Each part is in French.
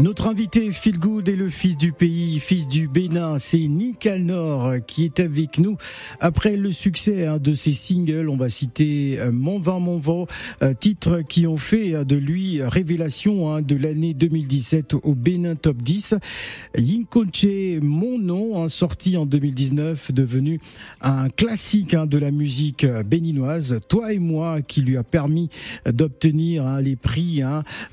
Notre invité Phil Good est le fils du pays, fils du Bénin. C'est Nick Alnor qui est avec nous. Après le succès hein, de ses singles, on va citer euh, Mon vin, mon vent, euh, titres qui ont fait euh, de lui révélation hein, de l'année 2017 au Bénin Top 10. Yinkonche, Mon nom, hein, sorti en 2019, devenu un classique de la musique béninoise. Toi et moi, qui lui a permis d'obtenir les prix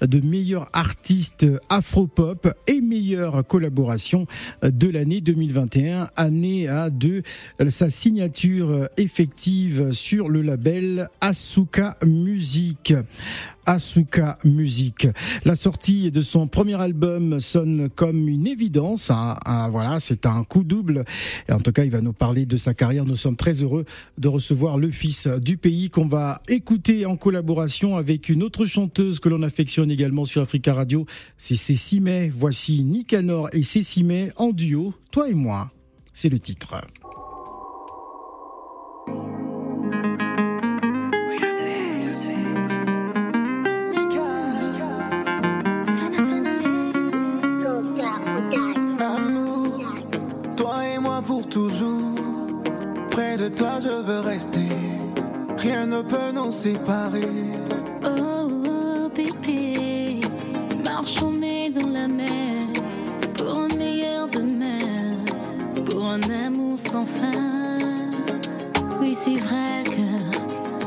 de meilleur artiste afro pop et meilleure collaboration de l'année 2021, année à de sa signature effective sur le label Asuka Music. Asuka Music. La sortie de son premier album sonne comme une évidence. Hein. Ah, voilà, c'est un coup double. Et en tout cas, il va nous parler de sa carrière. Nous sommes très heureux de recevoir le fils du pays qu'on va écouter en collaboration avec une autre chanteuse que l'on affectionne également sur Africa Radio. C'est Cécile May. Voici Nicanor et Cécile May en duo, toi et moi. C'est le titre. Séparer. Oh, oh bébé, marchons mais dans la mer pour un meilleur demain, pour un amour sans fin. Oui, c'est vrai que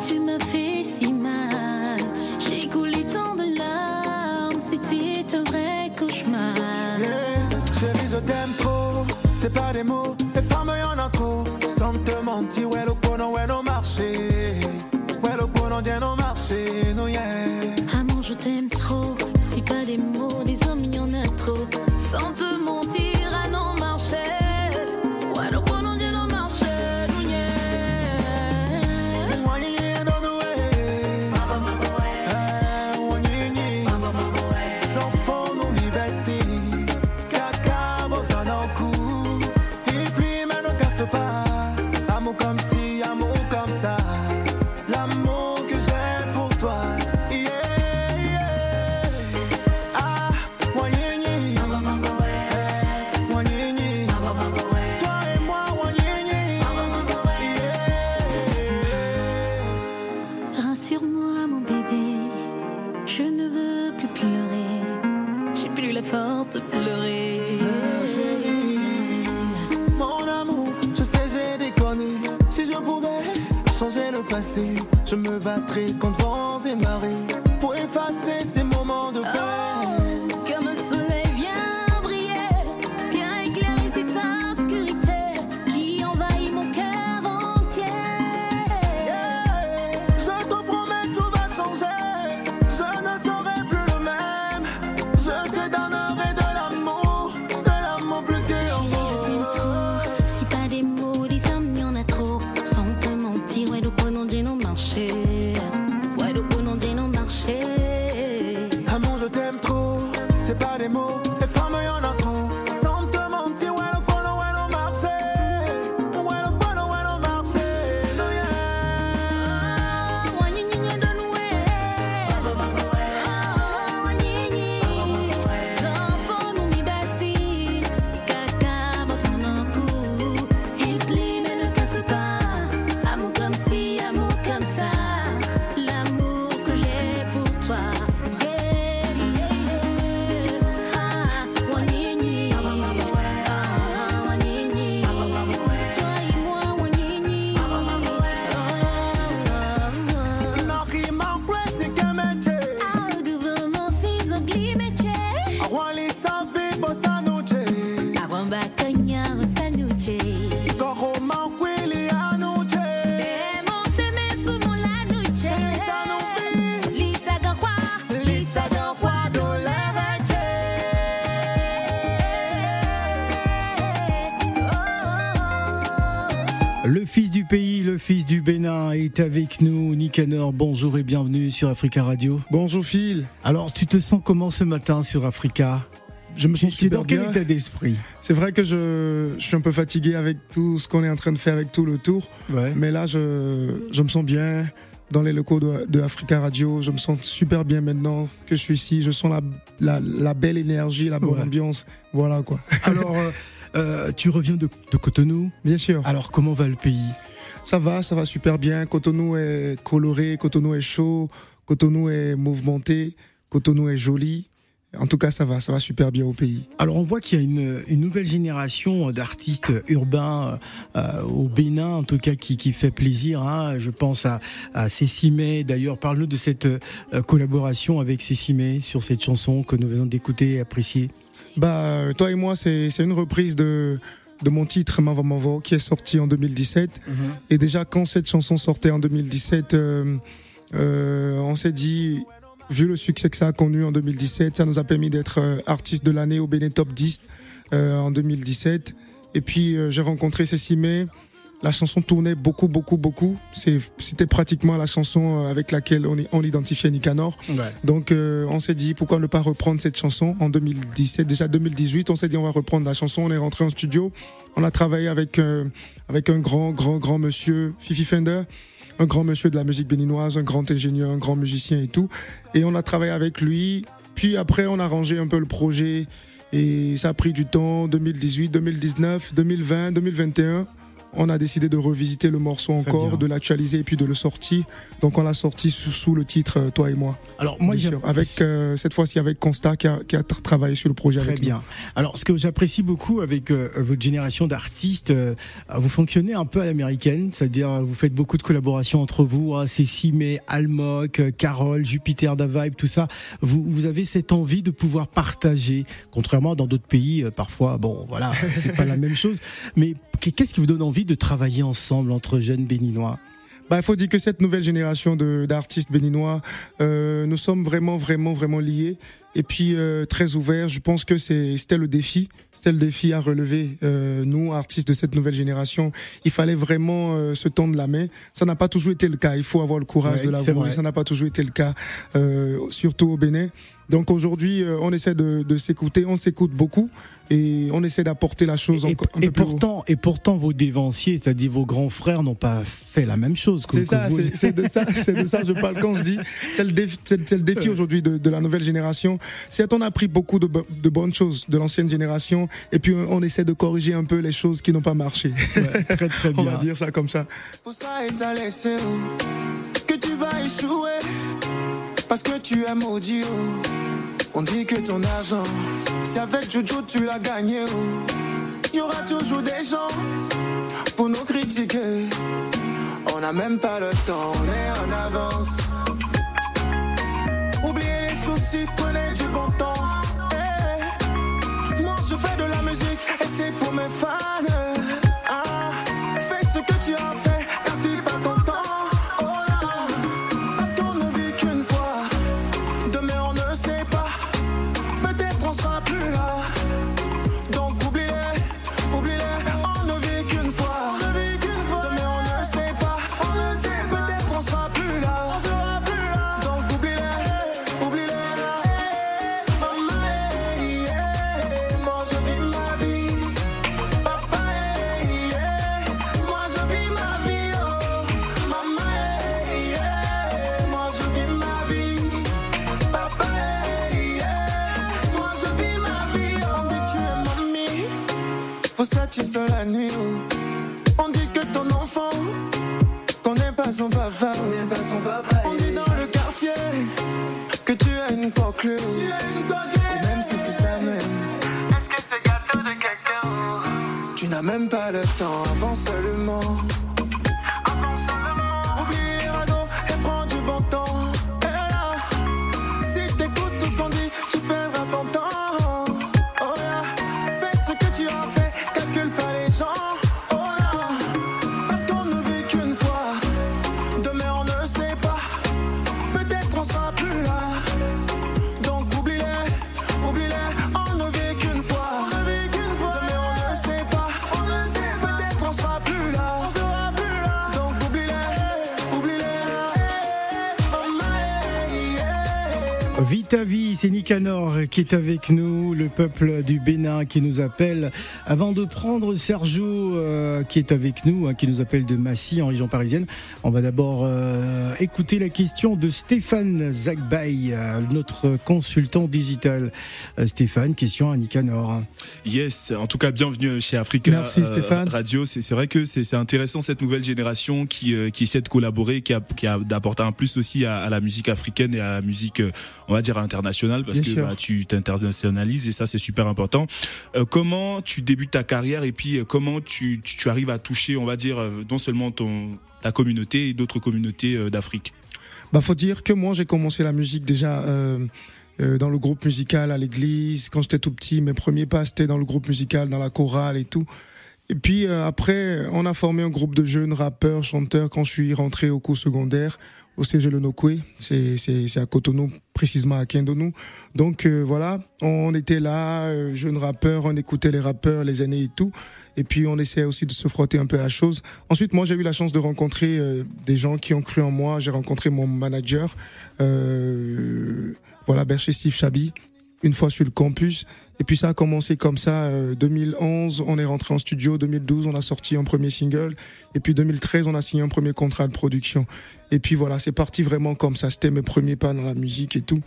tu m'as fait si mal. J'ai coulé tant de larmes, c'était un vrai cauchemar. Yeah, chérie, je t'aime trop, c'est pas des mots, les femmes y en a trop bien girl. Fils du Bénin, est avec nous. Nicanor, bonjour et bienvenue sur Africa Radio. Bonjour Phil. Alors, tu te sens comment ce matin sur Africa? Je me sens super dans quel état d'esprit? C'est vrai que je, je, suis un peu fatigué avec tout ce qu'on est en train de faire avec tout le tour. Ouais. Mais là, je, je me sens bien. dans les locaux de, de Africa Radio. Je me sens super bien maintenant que je suis ici. Je sens la, la, la belle énergie, la bonne Ouais. ambiance. Voilà quoi. Alors, euh, tu reviens de, de Cotonou. Bien sûr. Alors, comment va le pays? Ça va, ça va super bien. Cotonou est coloré, Cotonou est chaud, Cotonou est mouvementé, Cotonou est joli. En tout cas, ça va, ça va super bien au pays. Alors, on voit qu'il y a une, une nouvelle génération d'artistes urbains euh, au Bénin, en tout cas, qui, qui fait plaisir. hein. Je pense à, à Cécimé. D'ailleurs, parle-nous de cette euh, collaboration avec Cécimé sur cette chanson que nous venons d'écouter et apprécier. Bah, toi et moi, c'est une reprise de de mon titre Mavo Mavo qui est sorti en 2017. Et déjà, quand cette chanson sortait en 2017, euh, euh, on s'est dit, vu le succès que ça a connu en 2017, ça nous a permis d'être euh, artiste de l'année au Bénin Top 10 euh, en 2017. Et puis, euh, j'ai rencontré Cécimé. La chanson tournait beaucoup, beaucoup, beaucoup. C'est- C'était pratiquement la chanson euh, avec laquelle on, on identifiait Nicanor. Donc euh, on s'est dit pourquoi ne pas reprendre cette chanson en 2017 déjà 2018 on s'est dit on va reprendre la chanson. On est rentré en studio. On a travaillé avec euh, avec un grand grand grand monsieur Fifi Fender. Un grand monsieur de la musique béninoise un grand ingénieur un grand musicien et tout. Et on a travaillé avec lui. Puis après on a rangé un peu le projet. Et ça a pris du temps. 2018 2019 2020 2021 on a décidé de revisiter le morceau encore, de l'actualiser et puis de le sortir. Donc on l'a sorti sous, sous le titre euh, Toi et moi. Alors, moi, Bien j'ai sûr, avec euh, cette fois-ci avec Constat qui a, qui a tra- travaillé sur le projet Très avec bien. Alors, ce que j'apprécie beaucoup avec euh, votre génération d'artistes, euh, vous fonctionnez un peu à l'américaine, c'est-à-dire vous faites beaucoup de collaborations entre vous, hein, Cécimé, Almoc, euh, Carole, Jupiter, Da Vibe, tout ça. Vous, vous avez cette envie de pouvoir partager, contrairement dans d'autres pays, parfois, bon, voilà, c'est pas la même chose. Mais qu'est-ce qui vous donne envie de travailler ensemble entre jeunes béninois? Bah, il faut dire que cette nouvelle génération d'artistes béninois, euh, nous sommes vraiment, vraiment, vraiment liés et puis euh, très ouverts. Je pense que c'est c'était le défi, c'était le défi à relever. Euh, nous, artistes de cette nouvelle génération, il fallait vraiment euh, se tendre la main. Ça n'a pas toujours été le cas. Il faut avoir le courage Ouais, de l'avouer. Ça n'a pas toujours été le cas, euh, surtout au Bénin. Donc aujourd'hui, euh, on essaie de, de s'écouter, on s'écoute beaucoup et on essaie d'apporter la chose et, encore un et peu plus haut. pourtant, et pourtant, vos dévanciers, c'est-à-dire vos grands frères, n'ont pas fait la même chose. C'est ça, vous. c'est de ça, c'est de ça que je parle quand je dis. C'est le défi, le défi aujourd'hui de, de la nouvelle génération. C'est on a appris beaucoup de, bo- de bonnes choses de l'ancienne génération et puis on, on essaie de corriger un peu les choses qui n'ont pas marché. Ouais, très très on bien. va dire ça comme ça. Pour ça et t'as laissé où Que tu vas échouer Parce que tu es maudit On dit que ton argent Si avec Jojo tu l'as gagné où Y aura toujours des gens Pour nous critiquer On n'a même pas le temps fais de la musique Et Tu n'as même pas le temps, avance seulement. C'est Nicanor qui est avec nous, le peuple du Bénin qui nous appelle. Avant de prendre Sergio euh, qui est avec nous, hein, qui nous appelle de Massy en région parisienne, on va d'abord euh, écouter la question de Stéphane Zagbay, euh, notre consultant digital. Stéphane, question à Nicanor. Yes, en tout cas bienvenue chez Africa Merci, Stéphane. Radio. C'est vrai que c'est intéressant cette nouvelle génération qui qui essaie de collaborer, qui a qui a d'apporter un plus aussi à, à la musique africaine et à la musique on va dire internationale parce Bien que bah, tu t'internationalises et ça c'est super important. Euh, comment tu débutes ta carrière et puis euh, comment tu, tu tu arrives à toucher on va dire euh, non seulement ton ta communauté et d'autres communautés d'Afrique? Bah faut dire que moi j'ai commencé la musique déjà euh, dans le groupe musical à l'église quand j'étais tout petit. Mes premiers pas c'était dans le groupe musical, dans la chorale et tout. Et puis euh, après on a formé un groupe de jeunes rappeurs, chanteurs quand je suis rentré au cours secondaire au CG Le Nokwe. C'est à Cotonou précisément à Kindonou. Donc euh, voilà, on était là, euh, jeunes rappeurs, on écoutait les rappeurs, les aînés et tout. Et puis on essayait aussi de se frotter un peu à la chose. Ensuite, moi j'ai eu la chance de rencontrer euh, des gens qui ont cru en moi. J'ai rencontré mon manager, euh, voilà, Bercher Steve Chabi, une fois sur le campus. Et puis ça a commencé comme ça. euh, 2011, on est rentré en studio. 2012, on a sorti un premier single. Et puis 2013, on a signé un premier contrat de production. Et puis voilà, c'est parti vraiment comme ça. C'était mes premiers pas dans la musique et tout.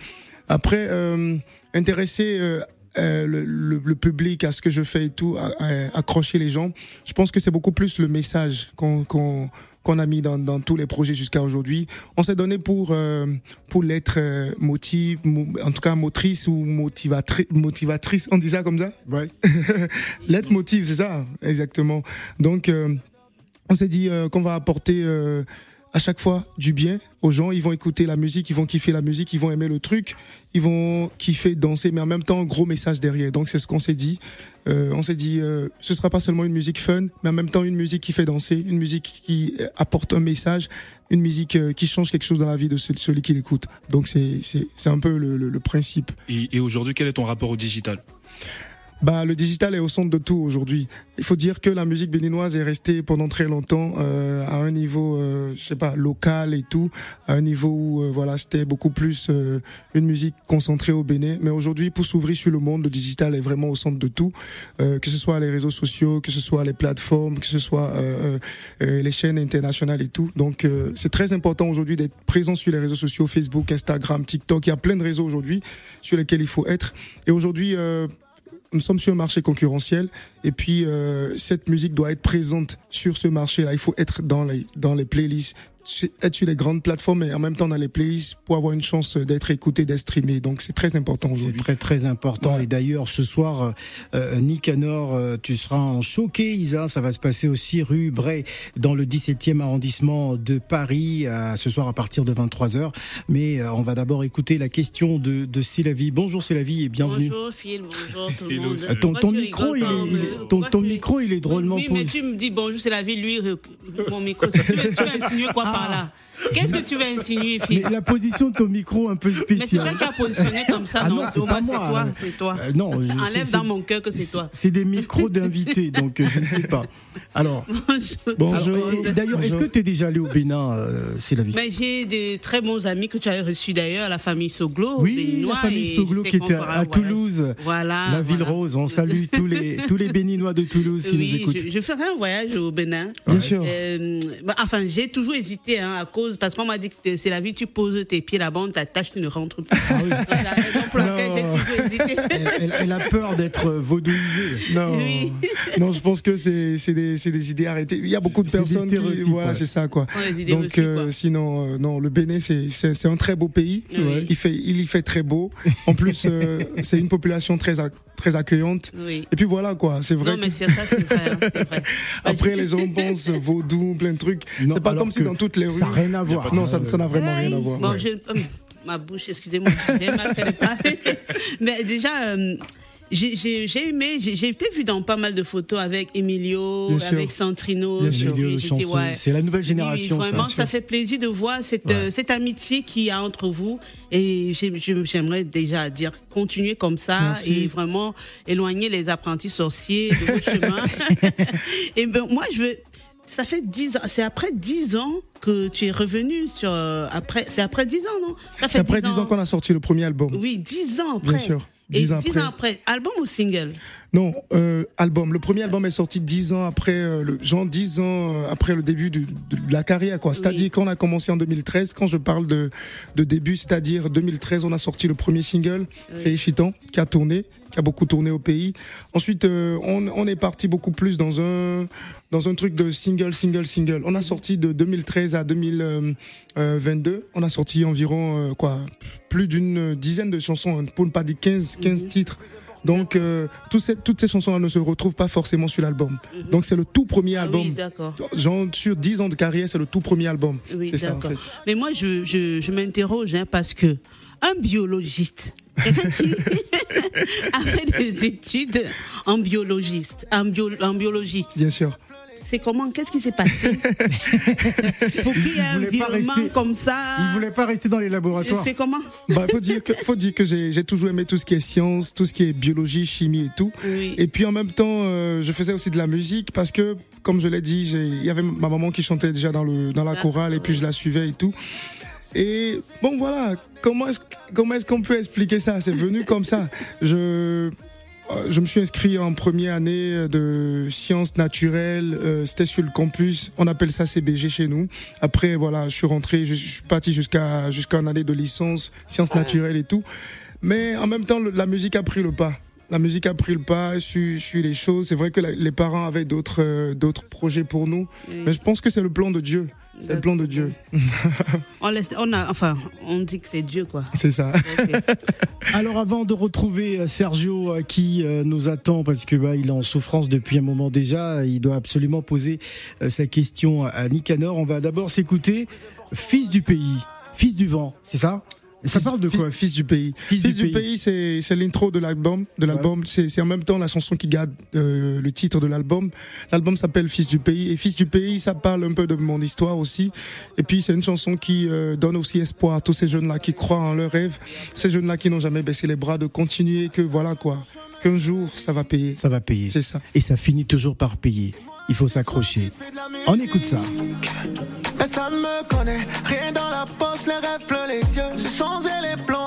Après, euh, intéressé euh, euh, le, le- le public à ce que je fais et tout, à- à- accrocher les gens. Je pense que c'est beaucoup plus le message qu'on qu'on qu'on a mis dans, dans tous les projets jusqu'à aujourd'hui. On s'est donné pour euh, pour l'être euh, motive, mo- en tout cas motrice ou motivatrice, motivatrice. On dit ça comme ça? Ouais. L'être motive, c'est ça, exactement. Donc, euh, on s'est dit euh, qu'on va apporter euh, à chaque fois du bien aux gens. Ils vont écouter la musique, ils vont kiffer la musique, ils vont aimer le truc, ils vont kiffer danser, mais en même temps, un gros message derrière. Donc, c'est ce qu'on s'est dit. Euh, on s'est dit, euh, ce sera pas seulement une musique fun, mais en même temps une musique qui fait danser, une musique qui euh, apporte un message, une musique euh, qui change quelque chose dans la vie de ce- celui qui l'écoute. Donc, c'est c'est c'est un peu le, le, le principe. Et aujourd'hui quel est ton rapport au digital? Bah, le digital est au centre de tout aujourd'hui. Il faut dire que la musique béninoise est restée pendant très longtemps euh, à un niveau, euh, je sais pas, local et tout, à un niveau où euh, voilà, c'était beaucoup plus euh, une musique concentrée au Bénin. Mais aujourd'hui, pour s'ouvrir sur le monde, le digital est vraiment au centre de tout, euh, que ce soit les réseaux sociaux, que ce soit les plateformes, que ce soit euh, les chaînes internationales et tout. Donc, c'est très important aujourd'hui d'être présent sur les réseaux sociaux, Facebook, Instagram, TikTok. Il y a plein de réseaux aujourd'hui sur lesquels il faut être. Et aujourd'hui, nous sommes sur un marché concurrentiel et puis euh, cette musique doit être présente sur ce marché-là. Il faut être dans les dans les playlists, être sur les grandes plateformes et en même temps dans les playlists pour avoir une chance d'être écouté, d'être streamé. Donc c'est très important C'est aujourd'hui. très très important. Ouais. Et d'ailleurs, ce soir, euh, Nicanor, euh, tu seras en showcase. Hein, ça va se passer aussi rue Bray, dans le 17e arrondissement de Paris, euh, ce soir à partir de 23h. Mais euh, on va d'abord écouter la question de, de Célavie. Bonjour Célavie et bienvenue. Bonjour Phil, bonjour tout le monde. Euh, Ton, micro, il est, pas, il est- mais ton, pourquoi ton tu- micro, il est drôlement Oui, mais tu me dis bonjour, c'est la vie, lui, mon micro. Tu tu veux insinuer quoi par là Qu'est-ce que tu veux insinuer, Mais Phil la position de ton micro un peu Mais c'est spéciale. toi qui as positionné comme ça, Ah non, c'est pas c'est toi, c'est toi. Euh, non, je- c'est- Enlève c'est- dans mon cœur que c'est toi. C'est des micros d'invités, donc euh, je ne sais pas. Alors, Bonjour. et d'ailleurs, est-ce que tu es déjà allé au Bénin, euh, Célavie Mais j'ai des très bons amis que tu as reçus d'ailleurs, la famille Soglo. Oui, béninois, la famille Soglo qui était à. Toulouse, Voilà. la ville voilà. rose. On salue tous les tous les Béninois de Toulouse qui nous écoutent. je, je ferai un voyage au Bénin. Bien sûr. Euh, bah, enfin, j'ai toujours hésité hein, à cause parce qu'on m'a dit que c'est la vie, tu poses tes pieds là-bas, on t'attache, tu ne rentres plus. Ah la raison pour laquelle j'ai Non. toujours hésité. Elle, elle- elle a peur d'être vaudouisée. Non, Oui. non, je pense que c'est c'est des c'est des idées arrêtées. Il y a beaucoup de des personnes qui voilà, ouais. c'est ça quoi. Donc reçues, euh, quoi. sinon euh, non, le Bénin c'est c'est c'est un très beau pays. Oui. Il fait il y fait très beau. En plus euh, c'est une population très très accueillante. Oui. Et puis voilà quoi, c'est vrai. Non, que- mais c'est ça, c'est vrai. hein, vrai. Après, les gens pensent vaudou, plein de trucs. Non, C'est pas comme si dans toutes les rues. Ça n'a rien à voir. Non, ça ça n'a vraiment rien à voir. Bon, ouais. je- hum, ma bouche, excusez-moi, j'ai mal fait les parler. Mais déjà, euh, j'ai- j'ai aimé, j'ai été vu dans pas mal de photos avec Emilio, Bien avec Santrino. Sûr. Chanceux. ouais. C'est la nouvelle génération. oui, vraiment, ça. ça, fait plaisir de voir cette, Ouais. euh, cette amitié qu'il y a entre vous. Et j'aimerais déjà dire, continuez comme ça Merci. et vraiment éloigner les apprentis sorciers de votre chemin. et ben, moi, je veux. Ça fait 10 ans. C'est après 10 ans que tu es revenu sur. euh, après, c'est après 10 ans, non? C'est après 10 ans qu'on a sorti le premier album. Oui, 10 ans après. Bien sûr. Et 10 ans 10 après. ans après. Album ou single? Non, euh, album. Le premier album est sorti dix ans après, euh, le, genre dix ans euh, après le début du- de, de la carrière, quoi. C'est-à-dire Oui. quand on a commencé en 2013. Quand je parle de, de début, c'est-à-dire 2013, on a sorti le premier single, Oui. Qui a tourné, qui a beaucoup tourné au pays. Ensuite, euh, on, on est parti beaucoup plus dans un dans un truc de single, single, single. On a sorti de 2013 à 2022. On a sorti environ euh, quoi, plus d'une dizaine de chansons, hein, pour ne pas dire 15, 15 titres. Donc, euh, ces- toutes ces chansons-là ne se retrouvent pas forcément sur l'album. Donc, c'est le tout premier Ah album. Oui, d'accord. Genre, sur 10 ans de carrière, c'est le tout premier album. Oui, c'est ça, en d'accord. fait. Mais moi, je, je, je m'interroge hein, parce que un biologiste, qui a fait des études en biologiste, en, bio- en biologie, Bien sûr. C'est comment Qu'est-ce qui s'est passé Pour qu'il y ait un virement rester- comme ça Il voulait pas rester dans les laboratoires. C'est comment Bah, faut dire que, faut dire que j'ai toujours aimé tout ce qui est science, tout ce qui est biologie, chimie et tout. Oui. Et puis en même temps, euh, je faisais aussi de la musique parce que, comme je l'ai dit, il y avait ma maman qui chantait déjà dans le dans la chorale et puis je la suivais et tout. Et bon voilà, comment est-ce comment est-ce qu'on peut expliquer ça? C'est venu comme ça. Je je me suis inscrit en première année de sciences naturelles. euh, C'était sur le campus. On appelle ça CBG chez nous. Après, voilà, je suis rentré. Je, je suis parti jusqu'à jusqu'à une année de licence sciences naturelles et tout. Mais en même temps, le- la musique a pris le pas. La musique a pris le pas sur, sur les choses. C'est vrai que la- les parents avaient d'autres euh, d'autres projets pour nous. Oui. Mais je pense que c'est le plan de Dieu. C'est le plan de Dieu. On, laisse, on a, enfin, on dit que c'est Dieu, quoi. C'est ça. Alors avant de retrouver euh, Sergio euh, qui euh, nous attend parce que bah, il est en souffrance depuis un moment déjà, il doit absolument poser sa question à Nicanor. On va d'abord s'écouter Fils du pays, Fils du vent, c'est ça? Ça Fils- parle de quoi Fils du pays. Fils, Fils du pays, c'est c'est l'intro de l'album. De l'album, c'est c'est en même temps la chanson qui garde euh, le titre de l'album. L'album s'appelle Fils du pays et Fils du pays, ça parle un peu de mon histoire aussi. Et puis c'est une chanson qui euh, donne aussi espoir à tous ces jeunes là qui croient en leurs rêves, ces jeunes là qui n'ont jamais baissé les bras, de continuer que voilà quoi, qu'un jour ça va payer. Ça va payer. C'est ça. Et ça finit toujours par payer. Il faut s'accrocher. On écoute ça. Personne me connaît, rien dans la poche, les rêves plein les yeux. J'ai changé les plans,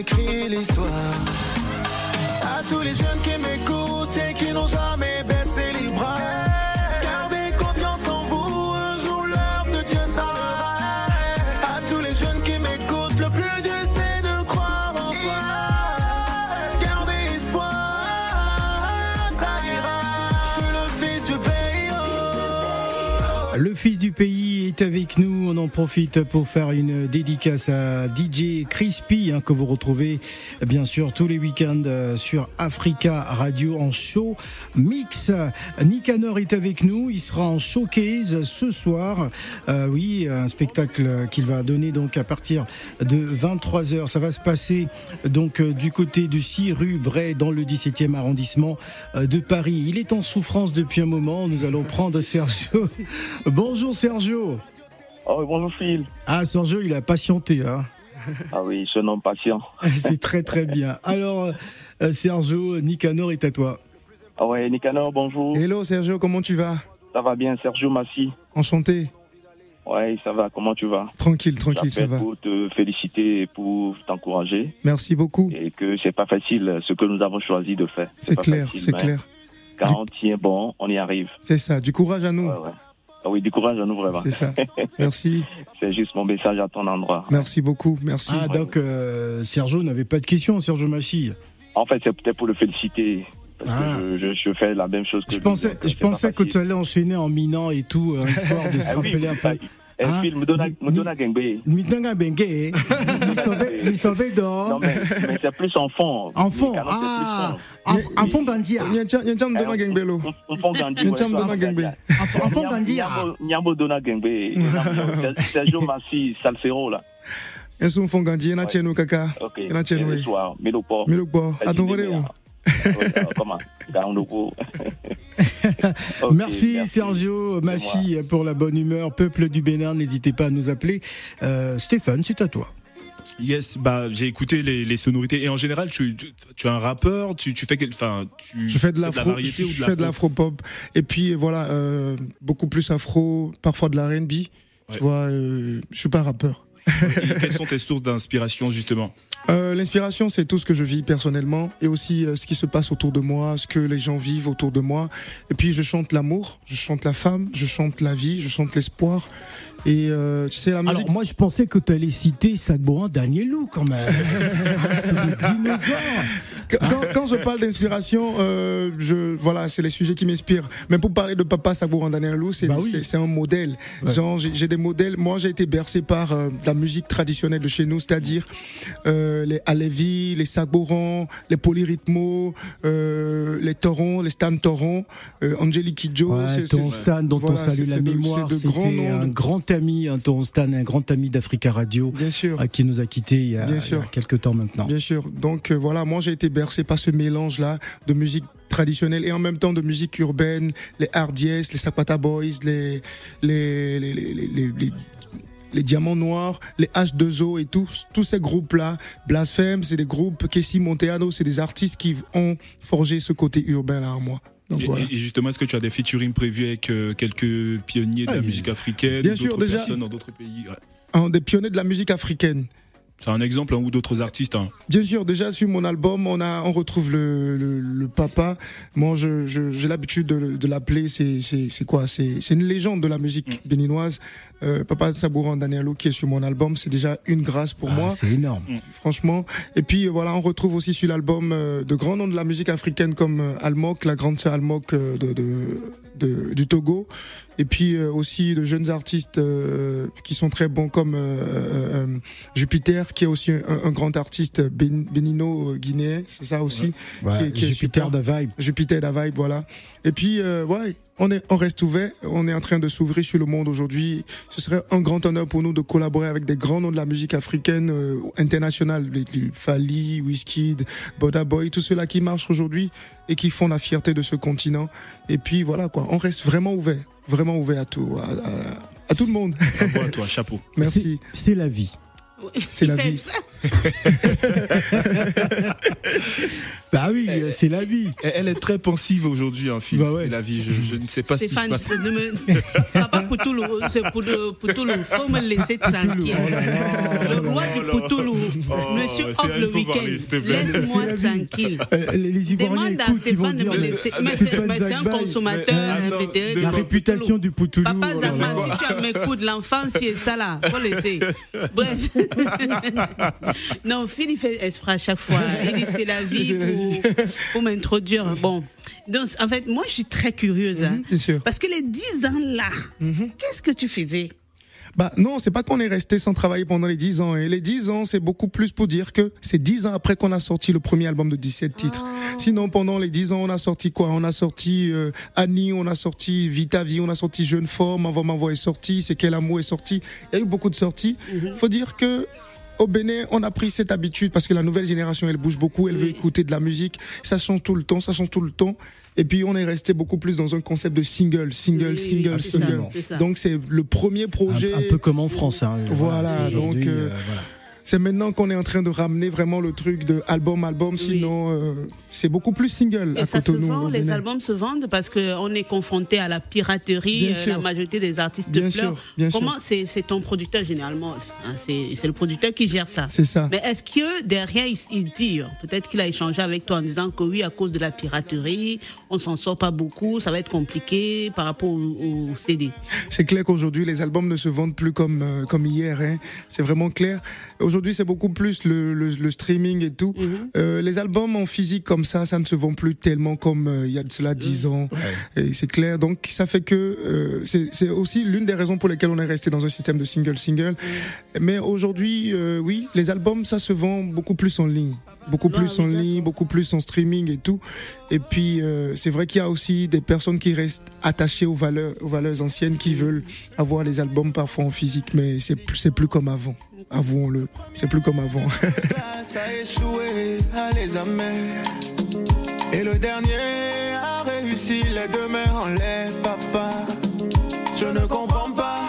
j'écris l'histoire. À tous les jeunes qui m'écoutent et qui n'ont jamais baissé les bras. Gardez confiance en vous, un jour l'heure de Dieu sonnera. À tous les jeunes qui m'écoutent, le plus dur c'est de croire en soi. Gardez espoir, ça ira. Je suis le fils du pays. Le fils du pays est avec nous. On en profite pour faire une dédicace à DJ Crispy, hein, que vous retrouvez bien sûr tous les week-ends euh, sur Africa Radio en show mix. Nicanor est avec nous. Il sera en showcase ce soir. Euh, oui, un spectacle qu'il va donner donc à partir de 23h. Ça va se passer donc euh, du côté du 6 rue Bray dans le 17e arrondissement de Paris. Il est en souffrance depuis un moment. Nous allons prendre Sergio. Bonjour Sergio. Oh, bonjour Phil. Ah Sergio, il a patienté. Hein. Ah oui, ce nom patient. C'est très très bien. Alors euh, Sergio, Nicanor est à toi. Ah ouais, Nicanor, bonjour. Hello Sergio, comment tu vas? Ça va bien, Sergio Massi. Enchanté. Ouais, ça va, comment tu vas? Tranquille, tranquille, ça va. pour te féliciter et pour t'encourager. Merci beaucoup. Et que c'est pas facile ce que nous avons choisi de faire. C'est clair, c'est clair. Quand on tient bon, on y arrive. C'est ça. Du courage à nous. Ouais, ouais. Ah oui, du courage à nous vraiment. C'est ça. Merci. C'est juste mon message à ton endroit. Merci beaucoup. Merci. Ah donc euh, Sergio n'avait pas de questions, Sergio Massi. En fait, c'est peut-être pour le féliciter. Parce Ah. que je, je, je fais la même chose que Je lui, pensais, je pensais que tu allais enchaîner en minant et tout, euh, histoire de se Ah oui, rappeler un peu. Ah, Phil, me donne ni- me donne un Bengue, eh. Ni sauvé- ni sauvé Non, mais, mais c'est plus en fond. En fond, Les carottes, c'est plus ah, fond. en, en fond Gandia. Nyancha nyancha me donne un gangbelo. On fond Gandhi. Nyancha me donne un gangbe. En fond- en fond Gandia. Nyambo dona gangbe. Sergio Massi, Salsero là. Ensu mfon gandhi na chenu kaka. Ok. Na Et chenu soir, Milopo. Milo bo. Adon vore ou. Comment? Merci, Sergio Massi pour la bonne humeur. Peuple du Bénin, n'hésitez pas à nous appeler. Euh, Stéphane, c'est à toi. Yes, bah j'ai écouté les, les sonorités et en général tu, tu, tu es un rappeur, tu, tu fais quel, enfin tu Je fais de l'afro, variété je, je fais de l'afro l'afro-pop. Et puis voilà, euh, beaucoup plus afro, parfois de la R&B. Ouais. Tu vois, euh, je suis pas rappeur. Et quelles sont tes sources d'inspiration justement Euh, L'inspiration, c'est tout ce que je vis personnellement et aussi euh, ce qui se passe autour de moi, ce que les gens vivent autour de moi. Et puis je chante l'amour, je chante la femme, je chante la vie, je chante l'espoir. Et euh, tu sais, la musique. Alors moi je pensais que tu allais citer Sagboran Danielou quand même. c'est le dinosaure. quand, quand je parle d'inspiration, euh, je voilà, c'est les sujets qui m'inspirent. Mais pour parler de Papa Sabouran Danielou, c'est Bah oui. un modèle. Ouais. Genre, j'ai j'ai des modèles. Moi, j'ai été bercé par euh, la musique traditionnelle de chez nous, c'est-à-dire euh, les Alevi, les Sabouran, les Polyrythmos, euh, les Torons, les Stan Torons, euh, Angelique Kidjo. Ouais, Stan dont voilà, on salue la mémoire, c'était un de- grand ami, un ton Stan, un grand ami d'Africa Radio, Bien sûr. euh, qui nous a quittés il y a, Bien il y a sûr. quelques temps maintenant. Bien sûr. Donc euh, voilà, moi j'ai été bercé par ce mélange-là de musique traditionnelle et en même temps de musique urbaine, les Hardies, les Zapata Boys, les les les les, les, Diamants Noirs, les H2O et tous tous ces groupes-là, Blasphème, c'est des groupes Kessi Monteano, c'est des artistes qui ont forgé ce côté urbain-là en moi. Donc et, voilà. et justement, est-ce que tu as des featuring prévus avec euh, quelques pionniers de Ah, la oui. musique africaine, Bien ou sûr, d'autres déjà- personnes dans d'autres pays? Ouais. Des pionniers de la musique africaine. C'est un exemple hein, ou d'autres artistes. hein. Bien sûr, déjà sur mon album, on a, on retrouve le, le, le papa. Moi, je, je- j'ai l'habitude de, de l'appeler. C'est, c'est, c'est quoi? C'est, c'est une légende de la musique béninoise. Euh, papa Sabouran Danielo qui est sur mon album, c'est déjà une grâce pour Ah, moi, c'est énorme. franchement. Et puis euh, voilà, on retrouve aussi sur l'album euh, de grands noms de la musique africaine comme euh, Almok, la grande sœur Almok euh, de, de, de- du Togo. Et puis euh, aussi de jeunes artistes euh, qui sont très bons comme euh, euh, euh, Jupiter, qui est aussi un, un grand artiste bén- bénino-guinéen, c'est ça aussi. Ouais, qui est- qui est Jupiter de Vibe. Jupiter la vibe, voilà. Et puis, euh, ouais, on, est, on reste ouvert, on est en train de s'ouvrir sur le monde aujourd'hui. Ce serait un grand honneur pour nous de collaborer avec des grands noms de la musique africaine euh, internationale, les, les Fali, Wizkid, Boda Boy, tous ceux-là qui marchent aujourd'hui et qui font la fierté de ce continent. Et puis voilà quoi, on reste vraiment ouvert, vraiment ouvert à tout, à, à- à tout le monde. Bravo à toi, chapeau. Merci. C'est la vie. C'est Il la fait vie. Bah oui, euh, c'est la vie. Elle, elle est très pensive aujourd'hui, hein, Phil. Bah ouais. La vie, je, je ne sais pas ce qui se Stéphane, passe. c'est papa Poutoulou, c'est pour, de- Poutoulou, faut me laisser tranquille. oh là là, Le roi du Poutoulou, Oh, monsieur c'est off le week-end, laisse-moi tranquille. Euh, les, Ivoiriens Demande à écoutent, ils vont Stéphane de dire. me le- laisser. Mais c'est un consommateur La réputation du Poutoulou. Papa oh Zama, si tu as mes coups de l'enfance, c'est ça là, faut laisser. Bref. non, Phil, il fait esprit à chaque fois. Il dit c'est la vie pour, m'introduire. Bon. Donc, en fait, moi, je suis très curieuse. hein. Bien sûr. Parce que les 10 ans là, qu'est-ce que tu faisais? Bah non, c'est pas qu'on est resté sans travailler pendant les 10 ans. Et les 10 ans, c'est beaucoup plus pour dire que c'est 10 ans après qu'on a sorti le premier album de 17 titres. Sinon, pendant les 10 ans, on a sorti quoi? On a sorti euh, Annie, on a sorti Vita Vie, on a sorti Jeune Forme, Avant ma voix est sorti, C'est quel amour est sorti? Il y a eu beaucoup de sorties. Faut dire que au Bénin, on a pris cette habitude parce que la nouvelle génération, elle bouge beaucoup, elle veut écouter de la musique. Ça change tout le temps, ça change tout le temps. Et puis on est resté beaucoup plus dans un concept de single, single, Oui, single, single. ça. Donc c'est le premier projet. un peu comme en France. hein. Voilà, c'est aujourd'hui, donc, euh, voilà. C'est maintenant qu'on est en train de ramener vraiment le truc de album, album. Sinon, euh, c'est beaucoup plus single Et à ça se Cotonou. vend, au les albums se vendent parce qu'on est confronté à la piraterie. Euh. La majorité des artistes Bien pleurent. sûr, bien. Comment c'est ton producteur généralement hein, C'est c'est le producteur qui gère ça. C'est ça. Mais est-ce que derrière il, il dit, peut-être qu'il a échangé avec toi en disant que oui, à cause de la piraterie, on s'en sort pas beaucoup, ça va être compliqué par rapport au, au CD. C'est clair qu'aujourd'hui, les albums ne se vendent plus comme, euh, comme hier. Hein. C'est vraiment clair. Aujourd'hui, c'est beaucoup plus le, le, le streaming et tout. Euh, les albums en physique comme ça, ça ne se vend plus tellement comme euh, il y a de cela 10 ans. Et c'est clair. Donc, ça fait que euh, c'est aussi l'une des raisons pour lesquelles on est resté dans un système de single-single. Mais aujourd'hui, euh, oui, les albums, ça se vend beaucoup plus en ligne. Beaucoup plus en ligne, beaucoup plus en streaming et tout. Et puis, euh, c'est vrai qu'il y a aussi des personnes qui restent attachées aux valeurs, anciennes, qui veulent avoir les albums parfois en physique, mais c'est plus, c'est plus comme avant. Avouons-le, c'est plus comme avant. Et le dernier a réussi les deux papa. Je ne comprends pas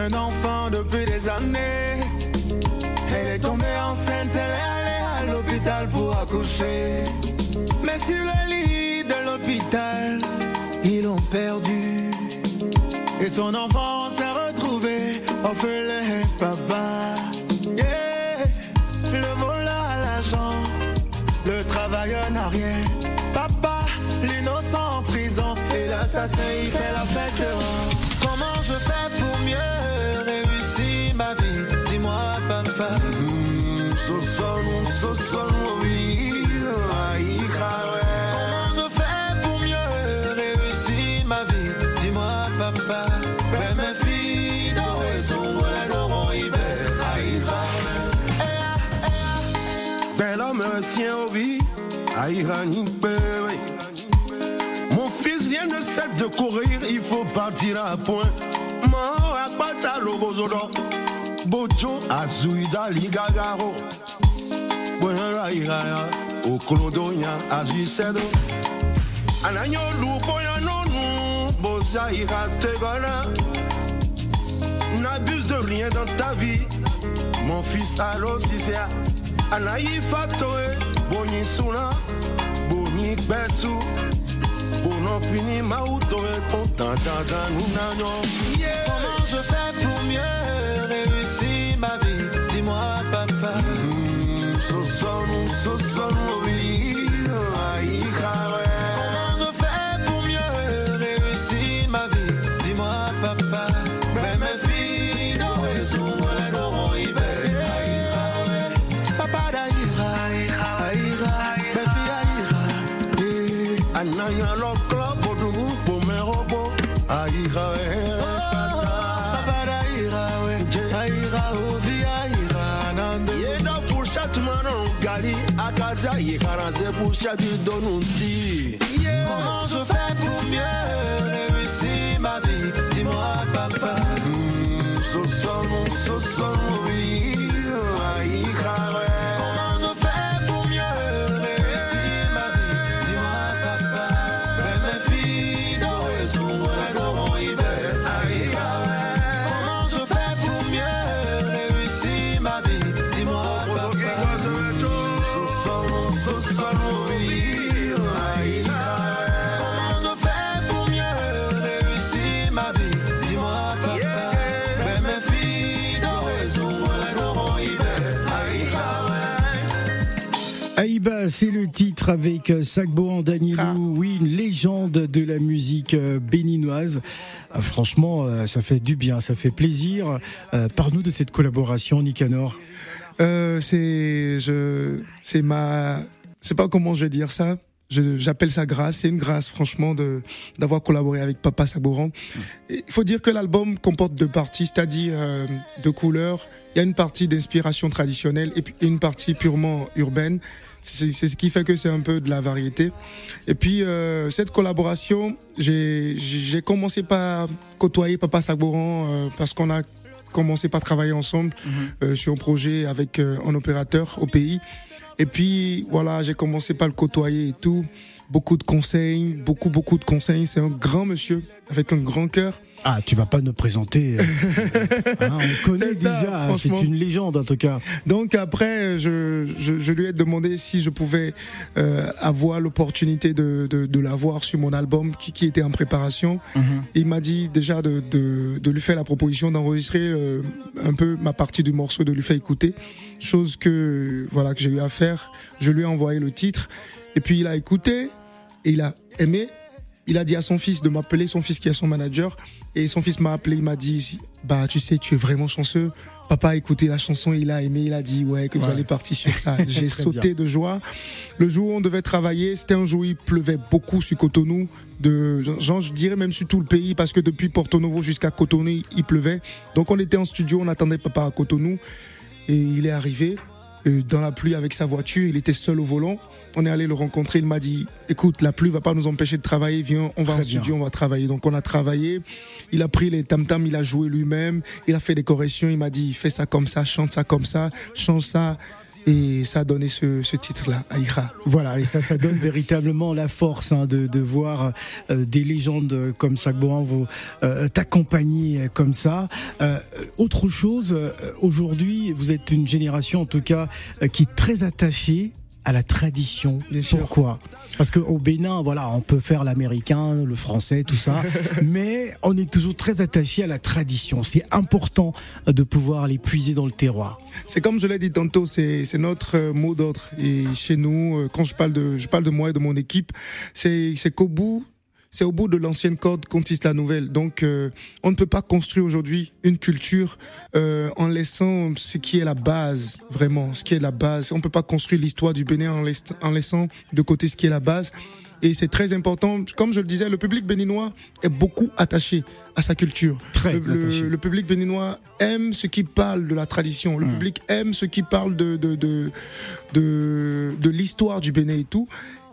un enfant depuis des années. Elle est tombée enceinte, elle est allée à l'hôpital pour accoucher. Mais sur le lit de l'hôpital, ils l'ont perdu. Et son enfant s'est retrouvé orphelin, papa. Yeah. Le voleur à l'argent, le travailleur n'a rien. Papa, l'innocent en prison et l'assassin il fait la fête. Comment je fais pour mieux réussir ma vie Dis-moi, papa. Comment je fais pour mieux réussir ma vie? Dis-moi, papa. Ben. Aïe, ah, eh, ah. Bel homme, sien vie, Aïrani oui. De courir, il faut partir à point. Mao akpata logozodo, Bojo azuida ligagaro. Buena iraya, oklodonya azuisedo. Ananyo lupoya nonu, boza ira tegona. N'abuse de rien dans ta vie, mon fils allo sisea. Anayi fatoe, boni suna, boni besu. Bono fini mauto e content dans nous nanyo. Comment je fais pour mieux réussir ma vie? Dis-moi, papa. So son, so son, yekaraze fushat donunti. Comment je fais pour mieux réussir ma vie? Dis-moi, papa. So son, so c'est le titre avec euh, Sagbo en Danielou, oui, une légende de la musique euh, béninoise. Ah, franchement, euh, ça fait du bien, ça fait plaisir. Euh, Parle-nous de cette collaboration, Nicanor. Euh, c'est je c'est ma je sais pas comment je vais dire ça J'appelle ça grâce. C'est une grâce, franchement, de d'avoir collaboré avec Papa Sabouran. Et Il faut dire que l'album comporte deux parties, c'est-à-dire euh, deux couleurs. Il y a une partie d'inspiration traditionnelle et une partie purement urbaine. C'est ce qui fait que c'est un peu de la variété. Et puis euh, cette collaboration, j'ai commencé par côtoyer Papa Sabouran euh, parce qu'on a commencé par travailler ensemble euh, sur un projet avec euh, un opérateur au pays. Et puis voilà, j'ai commencé par le côtoyer et tout. Beaucoup de conseils, beaucoup, beaucoup de conseils. C'est un grand monsieur avec un grand cœur. Ah, tu vas pas nous présenter. euh, hein, on connaît déjà, c'est une légende en tout cas. Donc après, je, je, je lui ai demandé si je pouvais euh, avoir l'opportunité de, de, de l'avoir sur mon album qui, qui était en préparation. Il m'a dit déjà de, de, de lui faire la proposition d'enregistrer euh, un peu ma partie du morceau, de lui faire écouter. Chose que voilà que j'ai eu à faire. Je lui ai envoyé le titre et puis il a écouté et il a aimé. Il a dit à son fils de m'appeler, son fils qui est son manager, et son fils m'a appelé, il m'a dit, bah tu sais, tu es vraiment chanceux. Papa a écouté la chanson, il a aimé, il a dit ouais que vous allez partir sur ça. J'ai sauté de joie. Le jour où on devait travailler, c'était un jour où il pleuvait beaucoup sur Cotonou, de genre je dirais même sur tout le pays parce que depuis Porto Novo jusqu'à Cotonou il pleuvait. Donc on était en studio, on attendait papa à Cotonou et il est arrivé dans la pluie avec sa voiture. Il était seul au volant. On est allé le rencontrer. Il m'a dit "Écoute, la pluie va pas nous empêcher de travailler. Viens, on va Très en studio, on va travailler." Donc on a travaillé. Il a pris les tam tam, il a joué lui-même. Il a fait des corrections. Il m'a dit "Fais ça comme ça, chante ça comme ça, change ça." Et ça a donné ce, ce titre-là, Aïra. Voilà, et ça, ça donne véritablement la force hein, de, de voir euh, des légendes comme Sagboran vous euh, t'accompagner comme ça. Euh, autre chose, euh, aujourd'hui, vous êtes une génération en tout cas euh, qui est très attachée à la tradition. Bien. Pourquoi? Parce qu'au Bénin, voilà, on peut faire l'américain, le français, tout ça, mais on est toujours très attaché à la tradition. C'est important de pouvoir les puiser dans le terroir. C'est comme je l'ai dit tantôt, c'est notre euh, mot d'ordre. Et chez nous, euh, quand je parle de, je parle de moi et de mon équipe, c'est qu'au bout, c'est au bout de l'ancienne corde qu'on tisse la nouvelle. Donc, euh, on ne peut pas construire aujourd'hui une culture euh, en laissant ce qui est la base, vraiment, ce qui est la base. On peut pas construire l'histoire du Bénin en, laissant de côté ce qui est la base. Et c'est très important. Comme je le disais, le public béninois est beaucoup attaché à sa culture. Très le, attaché. le public béninois aime ce qui parle de la tradition. Le public aime ce qui parle de, de, de, de, de l'histoire du Bénin et tout.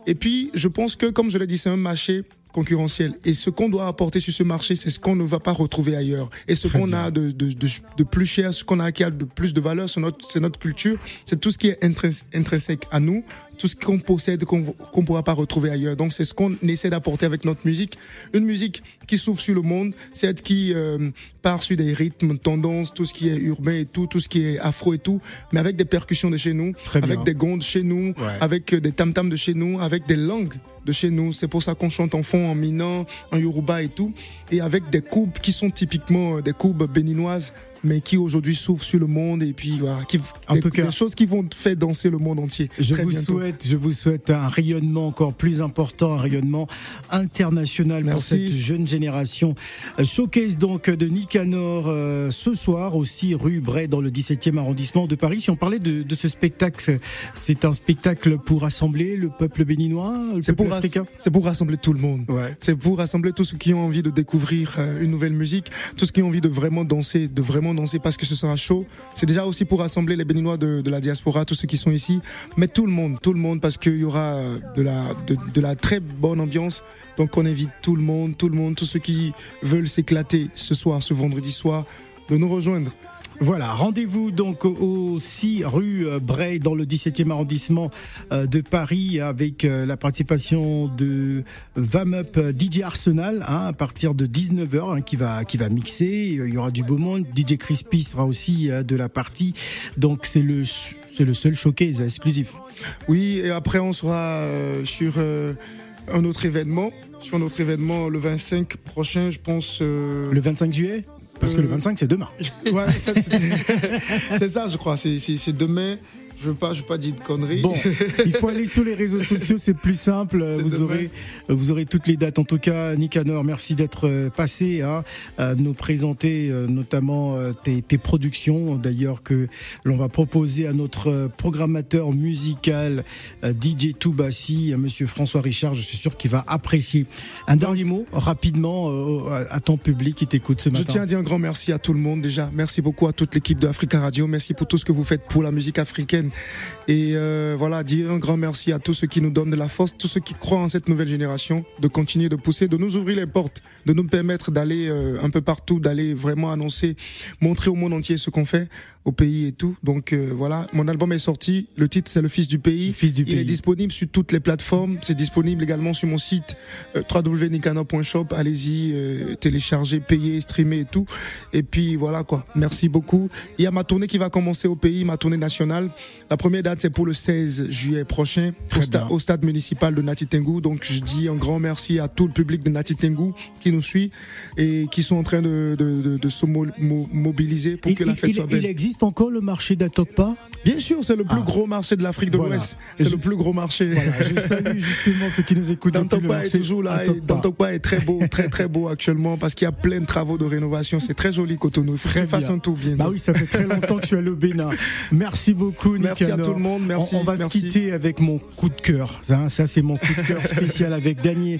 Et puis, je pense que, comme je l'ai dit, c'est un marché concurrentiel. Et ce qu'on doit apporter sur ce marché, c'est ce qu'on ne va pas retrouver ailleurs. Et ce qu'on a de, de, de, de plus cher, ce qu'on a qui a de plus de valeur, c'est notre, culture, c'est tout ce qui est intrins- intrinsèque à nous, tout ce qu'on possède qu'on qu'on pourra pas retrouver ailleurs. Donc c'est ce qu'on essaie d'apporter avec notre musique. Une musique qui s'ouvre sur le monde, celle qui euh, part sur des rythmes, tendances, tout ce qui est urbain et tout, tout ce qui est afro et tout, mais avec des percussions de chez nous, Très bien. avec des gonds de chez nous, Ouais. avec euh, des tam-tams de chez nous, avec des langues de chez nous. C'est pour ça qu'on chante en fond, en minant, en yoruba et tout. Et avec des coupes qui sont typiquement euh, des coupes béninoises, mais qui aujourd'hui s'ouvrent sur le monde et puis voilà, qui, En des, tout cas- des choses qui vont faire danser le monde entier. Je vous bientôt. souhaite, je vous souhaite un rayonnement encore plus important, un rayonnement international pour cette jeune génération. Euh, Showcase donc de Nicanor euh, ce soir aussi rue Bray dans le 17e arrondissement de Paris. Si on parlait de, de ce spectacle, c'est un spectacle pour rassembler le peuple béninois, le peuple pour, africain. c'est pour rassembler tout le monde. Ouais. C'est pour rassembler tous ceux qui ont envie de découvrir euh, une nouvelle musique, tous ceux qui ont envie de vraiment danser, de vraiment danser parce que ce sera chaud. C'est déjà aussi pour rassembler les Béninois de, la diaspora, tous ceux qui sont ici, mais tout le monde, tout le monde parce qu'il y aura de la, de la très bonne ambiance. Donc on invite tout le monde, tout le monde, tous ceux qui veulent s'éclater ce soir, ce vendredi soir, de nous rejoindre. Voilà, rendez-vous donc au 6 rue euh, Bray dans le 17e arrondissement euh, de Paris avec euh, la participation de Vam Up euh, DJ Arsenal hein, à partir de 19h hein, qui va qui va mixer, il y aura du beau monde, DJ Crispy sera aussi de la partie. Donc c'est le c'est le seul showcase exclusif. Oui, et après on sera sur un autre événement, sur un autre événement le 25 prochain, je pense. euh, Le 25 juillet? Parce que le 25 c'est demain. Ouais, c'est ça, je crois. C'est demain. Je veux pas, je veux pas dire de conneries. Bon, il faut aller sur les réseaux sociaux, c'est plus simple. Vous demain. aurez, vous aurez toutes les dates. En tout cas, Nicanor, merci d'être euh, passé hein, à nous présenter euh, notamment euh, tes, tes productions, d'ailleurs que l'on va proposer à notre euh, programmateur musical euh, DJ Toubassi, euh, Monsieur François Richard. Je suis sûr qu'il va apprécier. Un dernier mot rapidement euh, à à ton public qui t'écoute ce matin. Je tiens à dire un grand merci à tout le monde déjà. Merci beaucoup à toute l'équipe de Africa Radio. Merci pour tout ce que vous faites pour la musique africaine. Et euh, voilà, dire un grand merci à tous ceux qui nous donnent de la force, tous ceux qui croient en cette nouvelle génération, de continuer de pousser, de nous ouvrir les portes, de nous permettre d'aller euh, un peu partout, d'aller vraiment annoncer, montrer au monde entier ce qu'on fait au pays et tout. Donc euh, voilà, mon album est sorti. Le titre c'est Le Fils du Pays. Fils du Il est disponible sur toutes les plateformes. C'est disponible également sur mon site euh. Allez-y, euh, télécharger, payer, streamer et tout. Et puis voilà quoi. Merci beaucoup. Il y a ma tournée qui va commencer au pays, ma tournée nationale. La première date c'est pour le 16 juillet prochain au, sta- au stade municipal de Natitengu. Donc je dis un grand merci à tout le public de Natitengu qui nous suit et qui sont en train de, de, de, de se mo- mo- mobiliser pour Il, que la fête il- soit il belle. Existe encore le marché d'Atokpa Bien sûr, c'est le plus Ah. gros marché de l'Afrique de Voilà. l'Ouest. C'est Je- le plus gros marché. Voilà, je salue justement ceux qui nous écoutent. le Dantokpa est toujours là. Dantokpa est très beau, très très beau actuellement parce qu'il y a plein de travaux de rénovation. C'est très joli Cotonou. Très tu fasses bien. un tour bientôt. Bah oui, ça fait très longtemps que suis allé au Bénin. Merci beaucoup, Merci à tout le monde, merci, On, on va merci. se quitter avec mon coup de cœur. hein. ça, c'est mon coup de cœur spécial avec Daniel,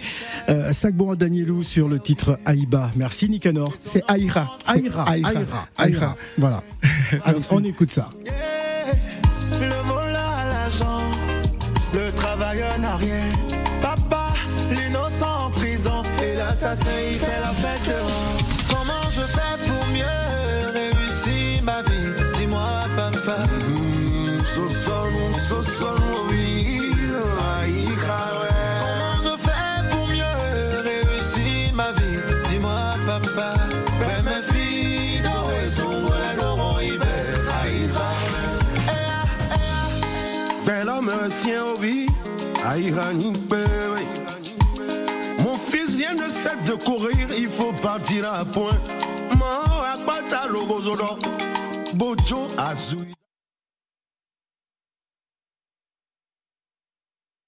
euh, Sagbon Danielou sur le titre Aïba. Merci, Nicanor. C'est Aïra, Aïra, Aïra. Aïra. Voilà. Allez, Merci. on écoute ça. Le volant à l'argent, le travailleur n'a rien. Papa, l'innocent en prison et l'assassin il fait la fête dehors. Comment je fais pour mieux réussir ma vie? Dis-moi, papa. Mm, so son, so Mon fils, rien ne cesse de courir, il faut partir à point. Mao, akpata, logozodo. Bojo, azoui.